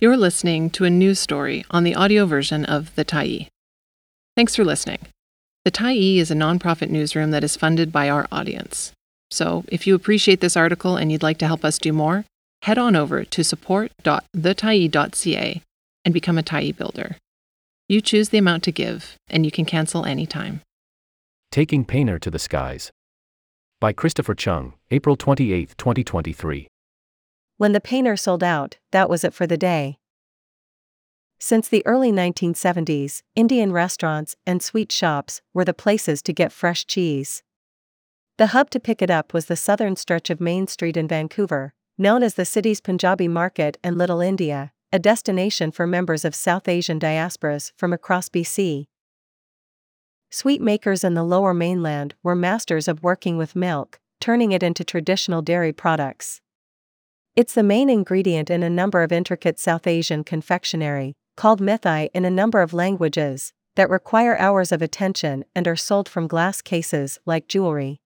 You're listening to a news story on the audio version of The Tyee. Thanks for listening. The Tyee is a nonprofit newsroom that is funded by our audience. So, if you appreciate this article and you'd like to help us do more, head on over to support.thetyee.ca and become a Tyee builder. You choose the amount to give, and you can cancel anytime. Taking Paneer to the Skies. By Christopher Cheung, April 28, 2023. When the paneer sold out, that was it for the day. Since the early 1970s, Indian restaurants and sweet shops were the places to get fresh cheese. The hub to pick it up was the southern stretch of Main Street in Vancouver, known as the city's Punjabi Market and Little India, a destination for members of South Asian diasporas from across BC. Sweet makers in the lower mainland were masters of working with milk, turning it into traditional dairy products. It's the main ingredient in a number of intricate South Asian confectionery, called mithai in a number of languages, that require hours of attention and are sold from glass cases like jewelry.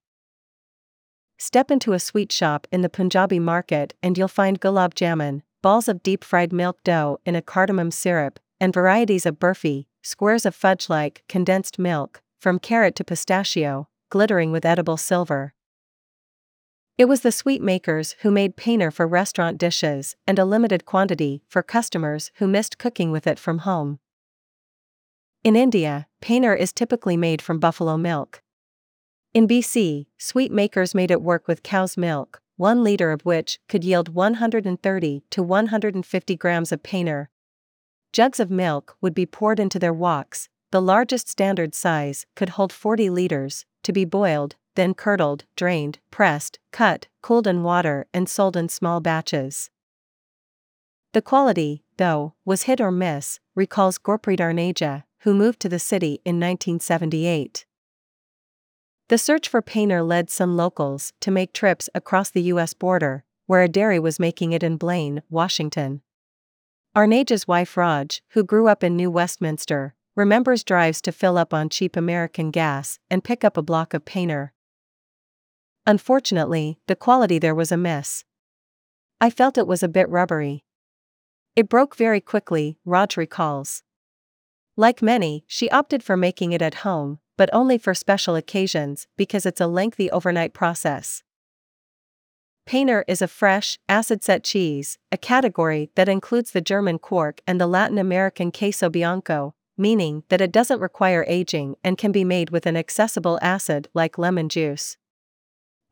Step into a sweet shop in the Punjabi market and you'll find gulab jamun, balls of deep fried milk dough in a cardamom syrup, and varieties of burfi, squares of fudge like condensed milk, from carrot to pistachio, glittering with edible silver. It was the sweet makers who made paneer for restaurant dishes and a limited quantity for customers who missed cooking with it from home. In India, paneer is typically made from buffalo milk. In BC, sweet makers made it work with cow's milk, one liter of which could yield 130 to 150 grams of paneer. Jugs of milk would be poured into their woks, the largest standard size could hold 40 liters, to be boiled, then curdled, drained, pressed, cut, cooled in water, and sold in small batches. The quality, though, was hit or miss, recalls Gurpreet Arneja, who moved to the city in 1978. The search for paneer led some locals to make trips across the U.S. border, where a dairy was making it in Blaine, Washington. Arneja's wife Raj, who grew up in New Westminster, remembers drives to fill up on cheap American gas and pick up a block of paneer. Unfortunately, the quality there was a miss. I felt it was a bit rubbery. It broke very quickly, Raj recalls. Like many, she opted for making it at home, but only for special occasions because it's a lengthy overnight process. Paneer is a fresh, acid set cheese, a category that includes the German Quark and the Latin American Queso Bianco, meaning that it doesn't require aging and can be made with an accessible acid like lemon juice.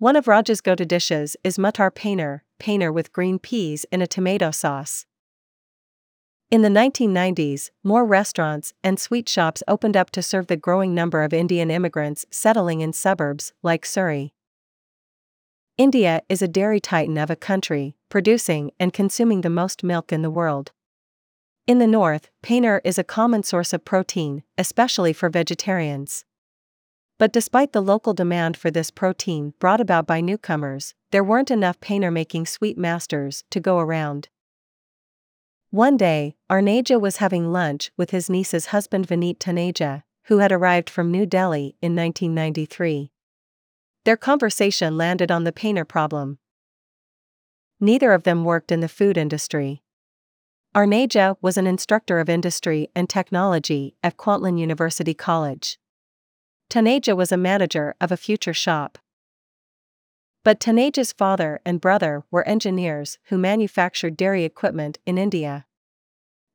One of Raj's go to dishes is Muttar Paneer, paneer with green peas in a tomato sauce. In the 1990s, more restaurants and sweet shops opened up to serve the growing number of Indian immigrants settling in suburbs like Surrey. India is a dairy titan of a country, producing and consuming the most milk in the world. In the north, paneer is a common source of protein, especially for vegetarians. But despite the local demand for this protein brought about by newcomers, there weren't enough paneer making sweet masters to go around. One day, Arneja was having lunch with his niece's husband Vineet Taneja, who had arrived from New Delhi in 1993. Their conversation landed on the paneer problem. Neither of them worked in the food industry. Arneja was an instructor of industry and technology at Kwantlen University College. Taneja was a manager of a future shop. But Taneja's father and brother were engineers who manufactured dairy equipment in India.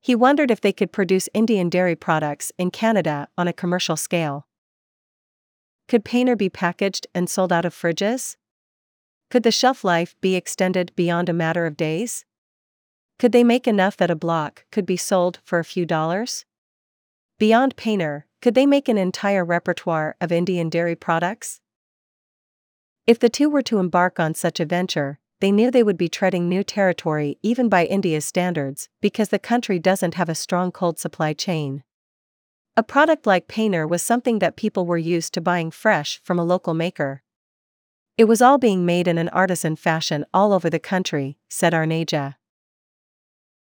He wondered if they could produce Indian dairy products in Canada on a commercial scale. Could Paneer be packaged and sold out of fridges? Could the shelf life be extended beyond a matter of days? Could they make enough that a block could be sold for a few dollars? Beyond Paneer, could they make an entire repertoire of Indian dairy products? If the two were to embark on such a venture, they knew they would be treading new territory even by India's standards, because the country doesn't have a strong cold supply chain. A product like Paneer was something that people were used to buying fresh from a local maker. It was all being made in an artisan fashion all over the country, said Arneja.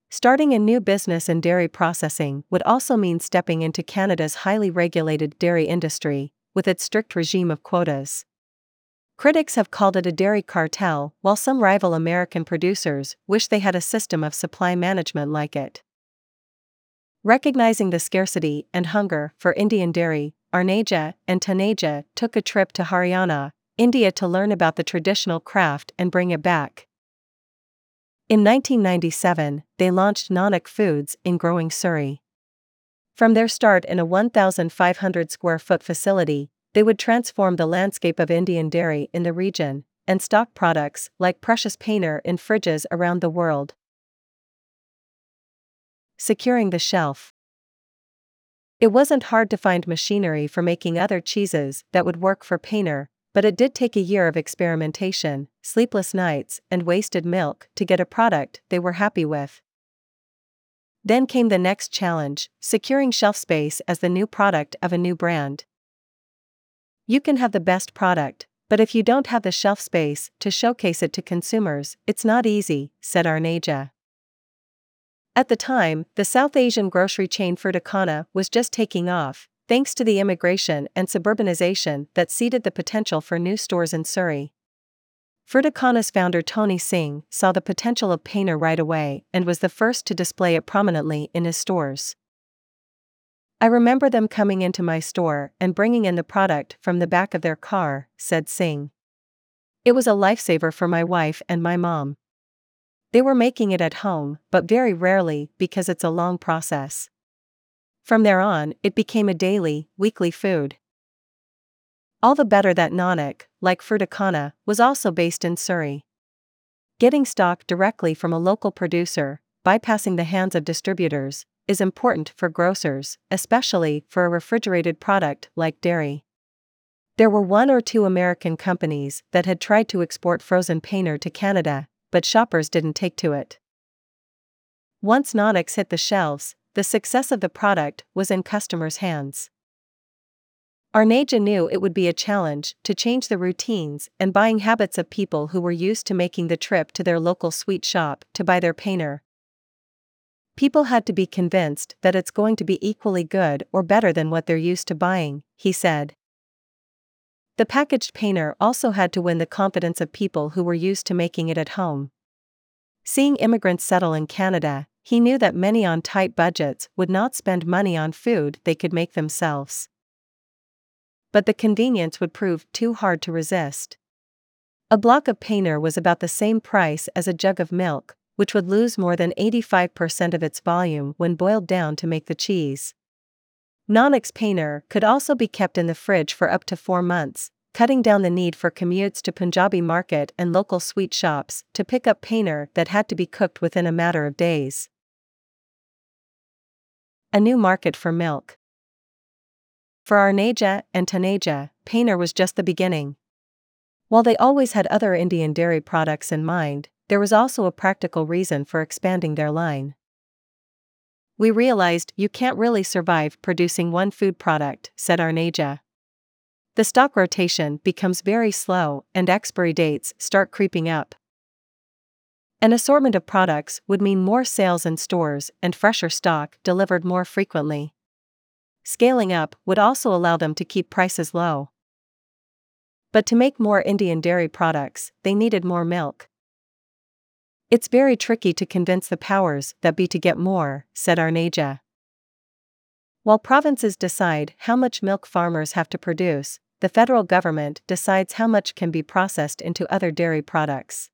Starting a new business in dairy processing would also mean stepping into Canada's highly regulated dairy industry, with its strict regime of quotas. Critics have called it a dairy cartel, while some rival American producers wish they had a system of supply management like it. Recognizing the scarcity and hunger for Indian dairy, Arneja and Taneja took a trip to Haryana, India to learn about the traditional craft and bring it back. In 1997, they launched Nanak Foods in growing Surrey. From their start in a 1,500 square foot facility, they would transform the landscape of Indian dairy in the region and stock products like precious paneer in fridges around the world. Securing the shelf. It wasn't hard to find machinery for making other cheeses that would work for paneer, but it did take a year of experimentation, sleepless nights, and wasted milk to get a product they were happy with. Then came the next challenge securing shelf space as the new product of a new brand. You can have the best product, but if you don't have the shelf space to showcase it to consumers, it's not easy, said Arneja. At the time, the South Asian grocery chain Fruiticana was just taking off, thanks to the immigration and suburbanization that seeded the potential for new stores in Surrey. Fruiticana's founder Tony Singh saw the potential of Paneer right away and was the first to display it prominently in his stores. I remember them coming into my store and bringing in the product from the back of their car, said Singh. It was a lifesaver for my wife and my mom. They were making it at home, but very rarely because it's a long process. From there on, it became a daily, weekly food. All the better that Nanak, like Fruiticana, was also based in Surrey. Getting stock directly from a local producer, bypassing the hands of distributors, is important for grocers, especially for a refrigerated product like dairy. There were one or two American companies that had tried to export frozen paneer to Canada, but shoppers didn't take to it. Once Nanaks hit the shelves, the success of the product was in customers' hands. Arneja knew it would be a challenge to change the routines and buying habits of people who were used to making the trip to their local sweet shop to buy their paneer, People had to be convinced that it's going to be equally good or better than what they're used to buying, he said. The packaged paneer also had to win the confidence of people who were used to making it at home. Seeing immigrants settle in Canada, he knew that many on tight budgets would not spend money on food they could make themselves. But the convenience would prove too hard to resist. A block of paneer was about the same price as a jug of milk, which would lose more than 85% of its volume when boiled down to make the cheese. Nanak's paneer could also be kept in the fridge for up to four months, cutting down the need for commutes to Punjabi market and local sweet shops to pick up paneer that had to be cooked within a matter of days. A new market for milk. For Arneja and Taneja, paneer was just the beginning. While they always had other Indian dairy products in mind, there was also a practical reason for expanding their line. We realized you can't really survive producing one food product, said Arneja. The stock rotation becomes very slow and expiry dates start creeping up. An assortment of products would mean more sales in stores and fresher stock delivered more frequently. Scaling up would also allow them to keep prices low. But to make more Indian dairy products, they needed more milk. It's very tricky to convince the powers that be to get more, said Arneja. While provinces decide how much milk farmers have to produce, the federal government decides how much can be processed into other dairy products.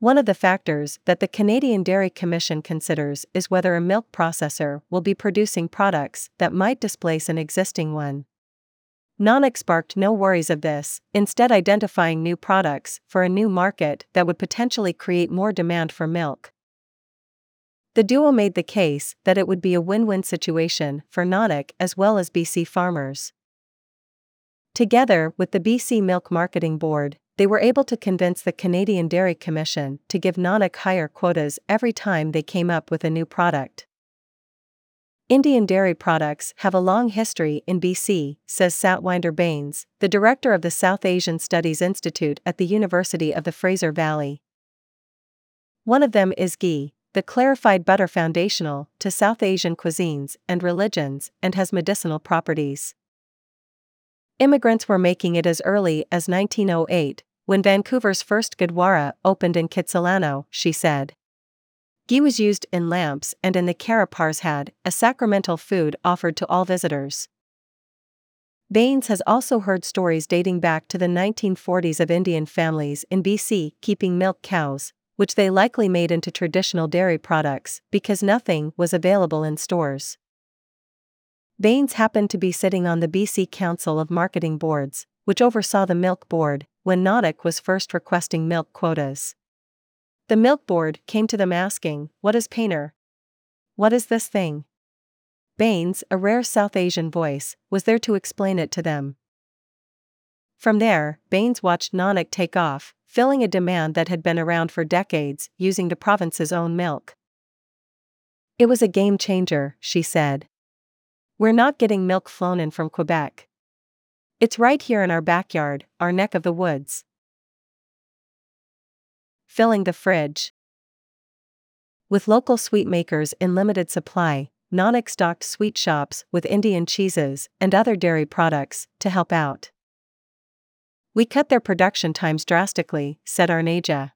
One of the factors that the Canadian Dairy Commission considers is whether a milk processor will be producing products that might displace an existing one. Nanak sparked no worries of this, instead, identifying new products for a new market that would potentially create more demand for milk. The duo made the case that it would be a win win situation for Nanak as well as BC farmers. Together with the BC Milk Marketing Board, they were able to convince the Canadian Dairy Commission to give Nanak higher quotas every time they came up with a new product. Indian dairy products have a long history in BC, says Satwinder Bains, the director of the South Asian Studies Institute at the University of the Fraser Valley. One of them is ghee, the clarified butter foundational to South Asian cuisines and religions and has medicinal properties. Immigrants were making it as early as 1908, when Vancouver's first Gurdwara opened in Kitsilano, she said. Ghee was used in lamps and in the Kara had, a sacramental food offered to all visitors. Bains has also heard stories dating back to the 1940s of Indian families in BC keeping milk cows, which they likely made into traditional dairy products because nothing was available in stores. Bains happened to be sitting on the BC Council of Marketing Boards, which oversaw the Milk Board, when Nanak was first requesting milk quotas. The Milk Board came to them asking, What is paneer? What is this thing? Bains, a rare South Asian voice, was there to explain it to them. From there, Bains watched Nanak take off, filling a demand that had been around for decades, using the province's own milk. It was a game changer, she said. We're not getting milk flown in from Quebec. It's right here in our backyard, our neck of the woods. Filling the fridge. With local sweet makers in limited supply, Nanak stocked sweet shops with Indian cheeses and other dairy products to help out. We cut their production times drastically, said Arneja.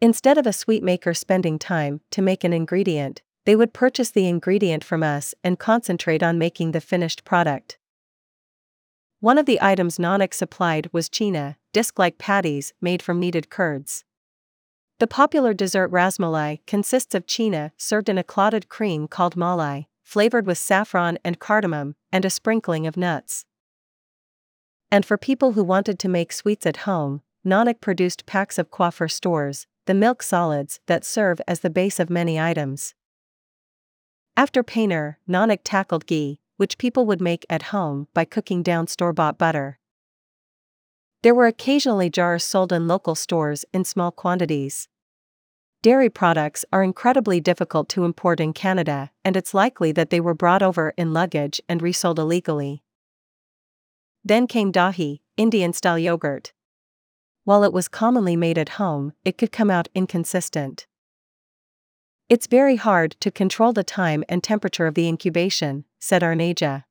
Instead of a sweet maker spending time to make an ingredient, they would purchase the ingredient from us and concentrate on making the finished product. One of the items Nanak supplied was china, disc like patties made from kneaded curds. The popular dessert rasmalai consists of china served in a clotted cream called malai, flavored with saffron and cardamom, and a sprinkling of nuts. And for people who wanted to make sweets at home, Nanak produced packs of coiffure stores, the milk solids that serve as the base of many items. After paneer, Nanak tackled ghee, which people would make at home by cooking down store bought butter. There were occasionally jars sold in local stores in small quantities. Dairy products are incredibly difficult to import in Canada, and it's likely that they were brought over in luggage and resold illegally. Then came dahi, Indian style yogurt. While it was commonly made at home, it could come out inconsistent. It's very hard to control the time and temperature of the incubation, said Arneja.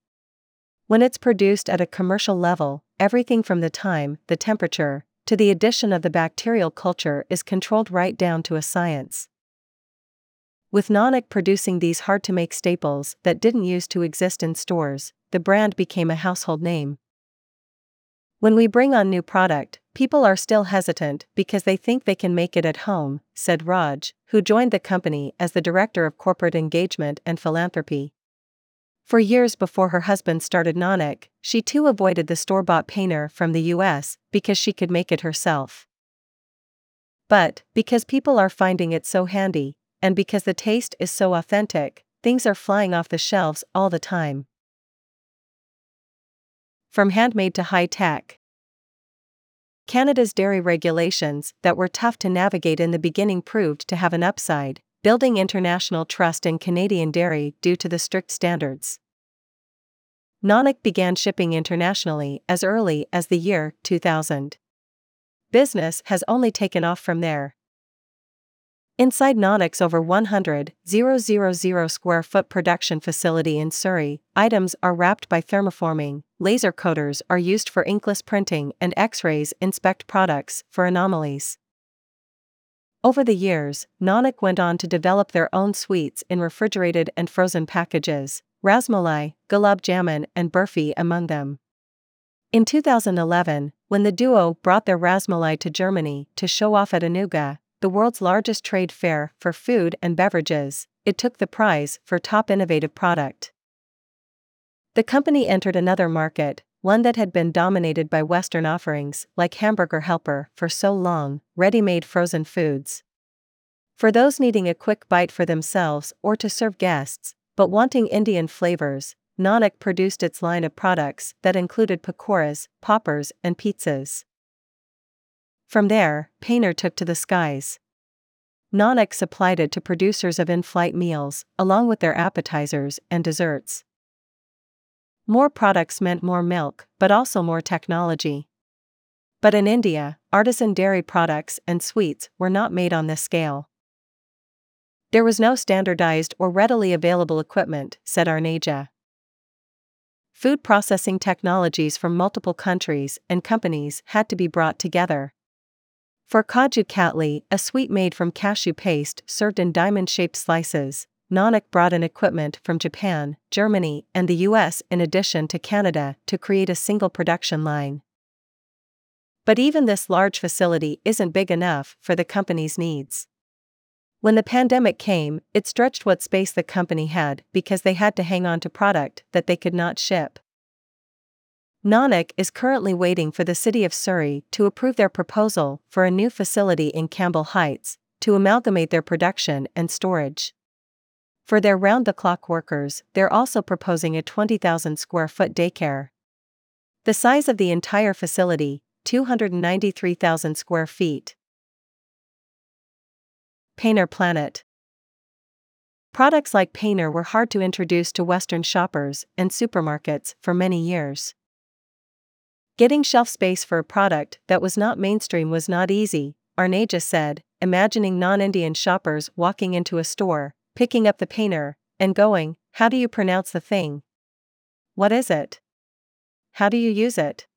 When it's produced at a commercial level, everything from the time, the temperature, to the addition of the bacterial culture is controlled right down to a science. With Nanak producing these hard to make staples that didn't used to exist in stores, the brand became a household name. When we bring on new product, people are still hesitant because they think they can make it at home, said Raj, who joined the company as the Director of Corporate Engagement and Philanthropy. For years before her husband started Nanak, she too avoided the store bought paneer from the US because she could make it herself. But, because people are finding it so handy, and because the taste is so authentic, things are flying off the shelves all the time. From handmade to high tech. Canada's dairy regulations that were tough to navigate in the beginning proved to have an upside, building international trust in Canadian dairy due to the strict standards. Nanak began shipping internationally as early as the year 2000. Business has only taken off from there. Inside Nanak's over 100,000 square foot production facility in Surrey, items are wrapped by thermoforming, laser coders are used for inkless printing, and X rays inspect products for anomalies. Over the years, Nanak went on to develop their own sweets in refrigerated and frozen packages, Rasmalai, Gulab Jamun, and Burfi among them. In 2011, when the duo brought their Rasmalai to Germany to show off at Anuga, the world's largest trade fair for food and beverages, it took the prize for top innovative product. The company entered another market, one that had been dominated by Western offerings like Hamburger Helper for so long, ready made frozen foods. For those needing a quick bite for themselves or to serve guests, but wanting Indian flavors, Nanak produced its line of products that included pakoras, poppers, and pizzas. From there, Paneer took to the skies. Nanak supplied it to producers of in flight meals, along with their appetizers and desserts. More products meant more milk, but also more technology. But in India, artisan dairy products and sweets were not made on this scale. There was no standardized or readily available equipment, said Arneja. food processing technologies from multiple countries and companies had to be brought together. For Kaju Katli, a sweet made from cashew paste served in diamond shaped slices, Nanak brought in equipment from Japan, Germany, and the US in addition to Canada to create a single production line. But even this large facility isn't big enough for the company's needs. When the pandemic came, it stretched what space the company had because they had to hang on to product that they could not ship. Nanak is currently waiting for the city of Surrey to approve their proposal for a new facility in Campbell Heights to amalgamate their production and storage. For their round the clock workers, they're also proposing a 20,000 square foot daycare. The size of the entire facility, 293,000 square feet. Paneer Planet Products like Paneer were hard to introduce to Western shoppers and supermarkets for many years. Getting shelf space for a product that was not mainstream was not easy, Arneja said, imagining non Indian shoppers walking into a store, picking up the paneer, and going, How do you pronounce the thing? What is it? How do you use it?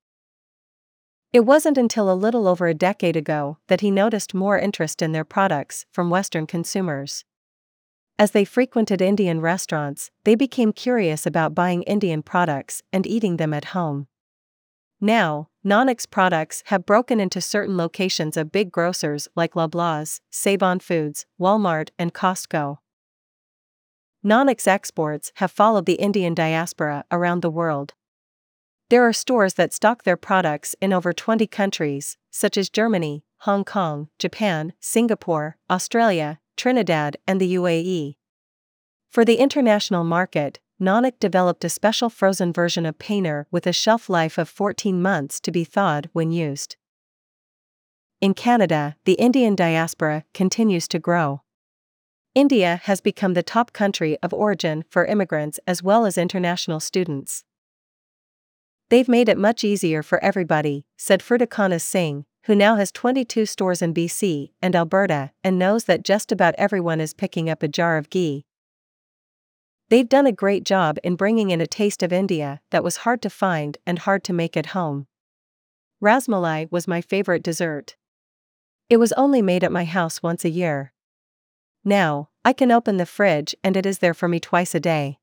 It wasn't until a little over a decade ago that he noticed more interest in their products from Western consumers. As they frequented Indian restaurants, they became curious about buying Indian products and eating them at home. Now, Nanak's products have broken into certain locations of big grocers like Loblaws, Save-On Foods, Walmart, and Costco. Nanak's exports have followed the Indian diaspora around the world. There are stores that stock their products in over 20 countries, such as Germany, Hong Kong, Japan, Singapore, Australia, Trinidad, and the UAE. For the international market, Nanak developed a special frozen version of Paneer with a shelf life of 14 months to be thawed when used. In Canada, the Indian diaspora continues to grow. India has become the top country of origin for immigrants as well as international students. They've made it much easier for everybody, said Fruiticana Singh, who now has 22 stores in BC and Alberta and knows that just about everyone is picking up a jar of ghee. They've done a great job in bringing in a taste of India that was hard to find and hard to make at home. Rasmalai was my favorite dessert. It was only made at my house once a year. Now, I can open the fridge and it is there for me twice a day.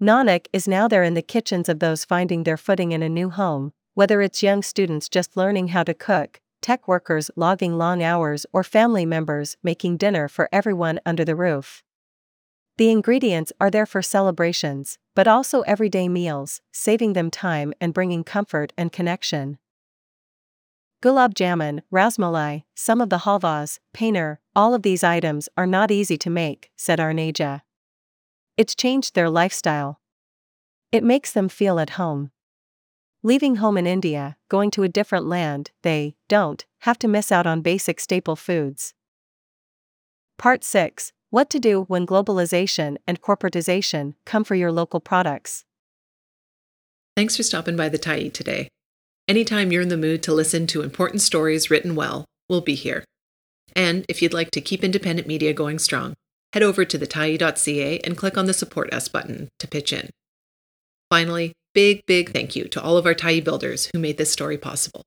Nanak is now there in the kitchens of those finding their footing in a new home, whether it's young students just learning how to cook, tech workers logging long hours, or family members making dinner for everyone under the roof. The ingredients are there for celebrations, but also everyday meals, saving them time and bringing comfort and connection. Gulab jamun, rasmalai, some of the halvas, paneer, all of these items are not easy to make, said Arneja. It's changed their lifestyle. It makes them feel at home. Leaving home in India, going to a different land, they don't have to miss out on basic staple foods. Part 6 What to do when globalization and corporatization come for your local products. Thanks for stopping by the Tyee today. Anytime you're in the mood to listen to important stories written well, we'll be here. And if you'd like to keep independent media going strong, head over to thetyee.ca and click on the Support Us button to pitch in. Finally, big, big thank you to all of our Tyee builders who made this story possible.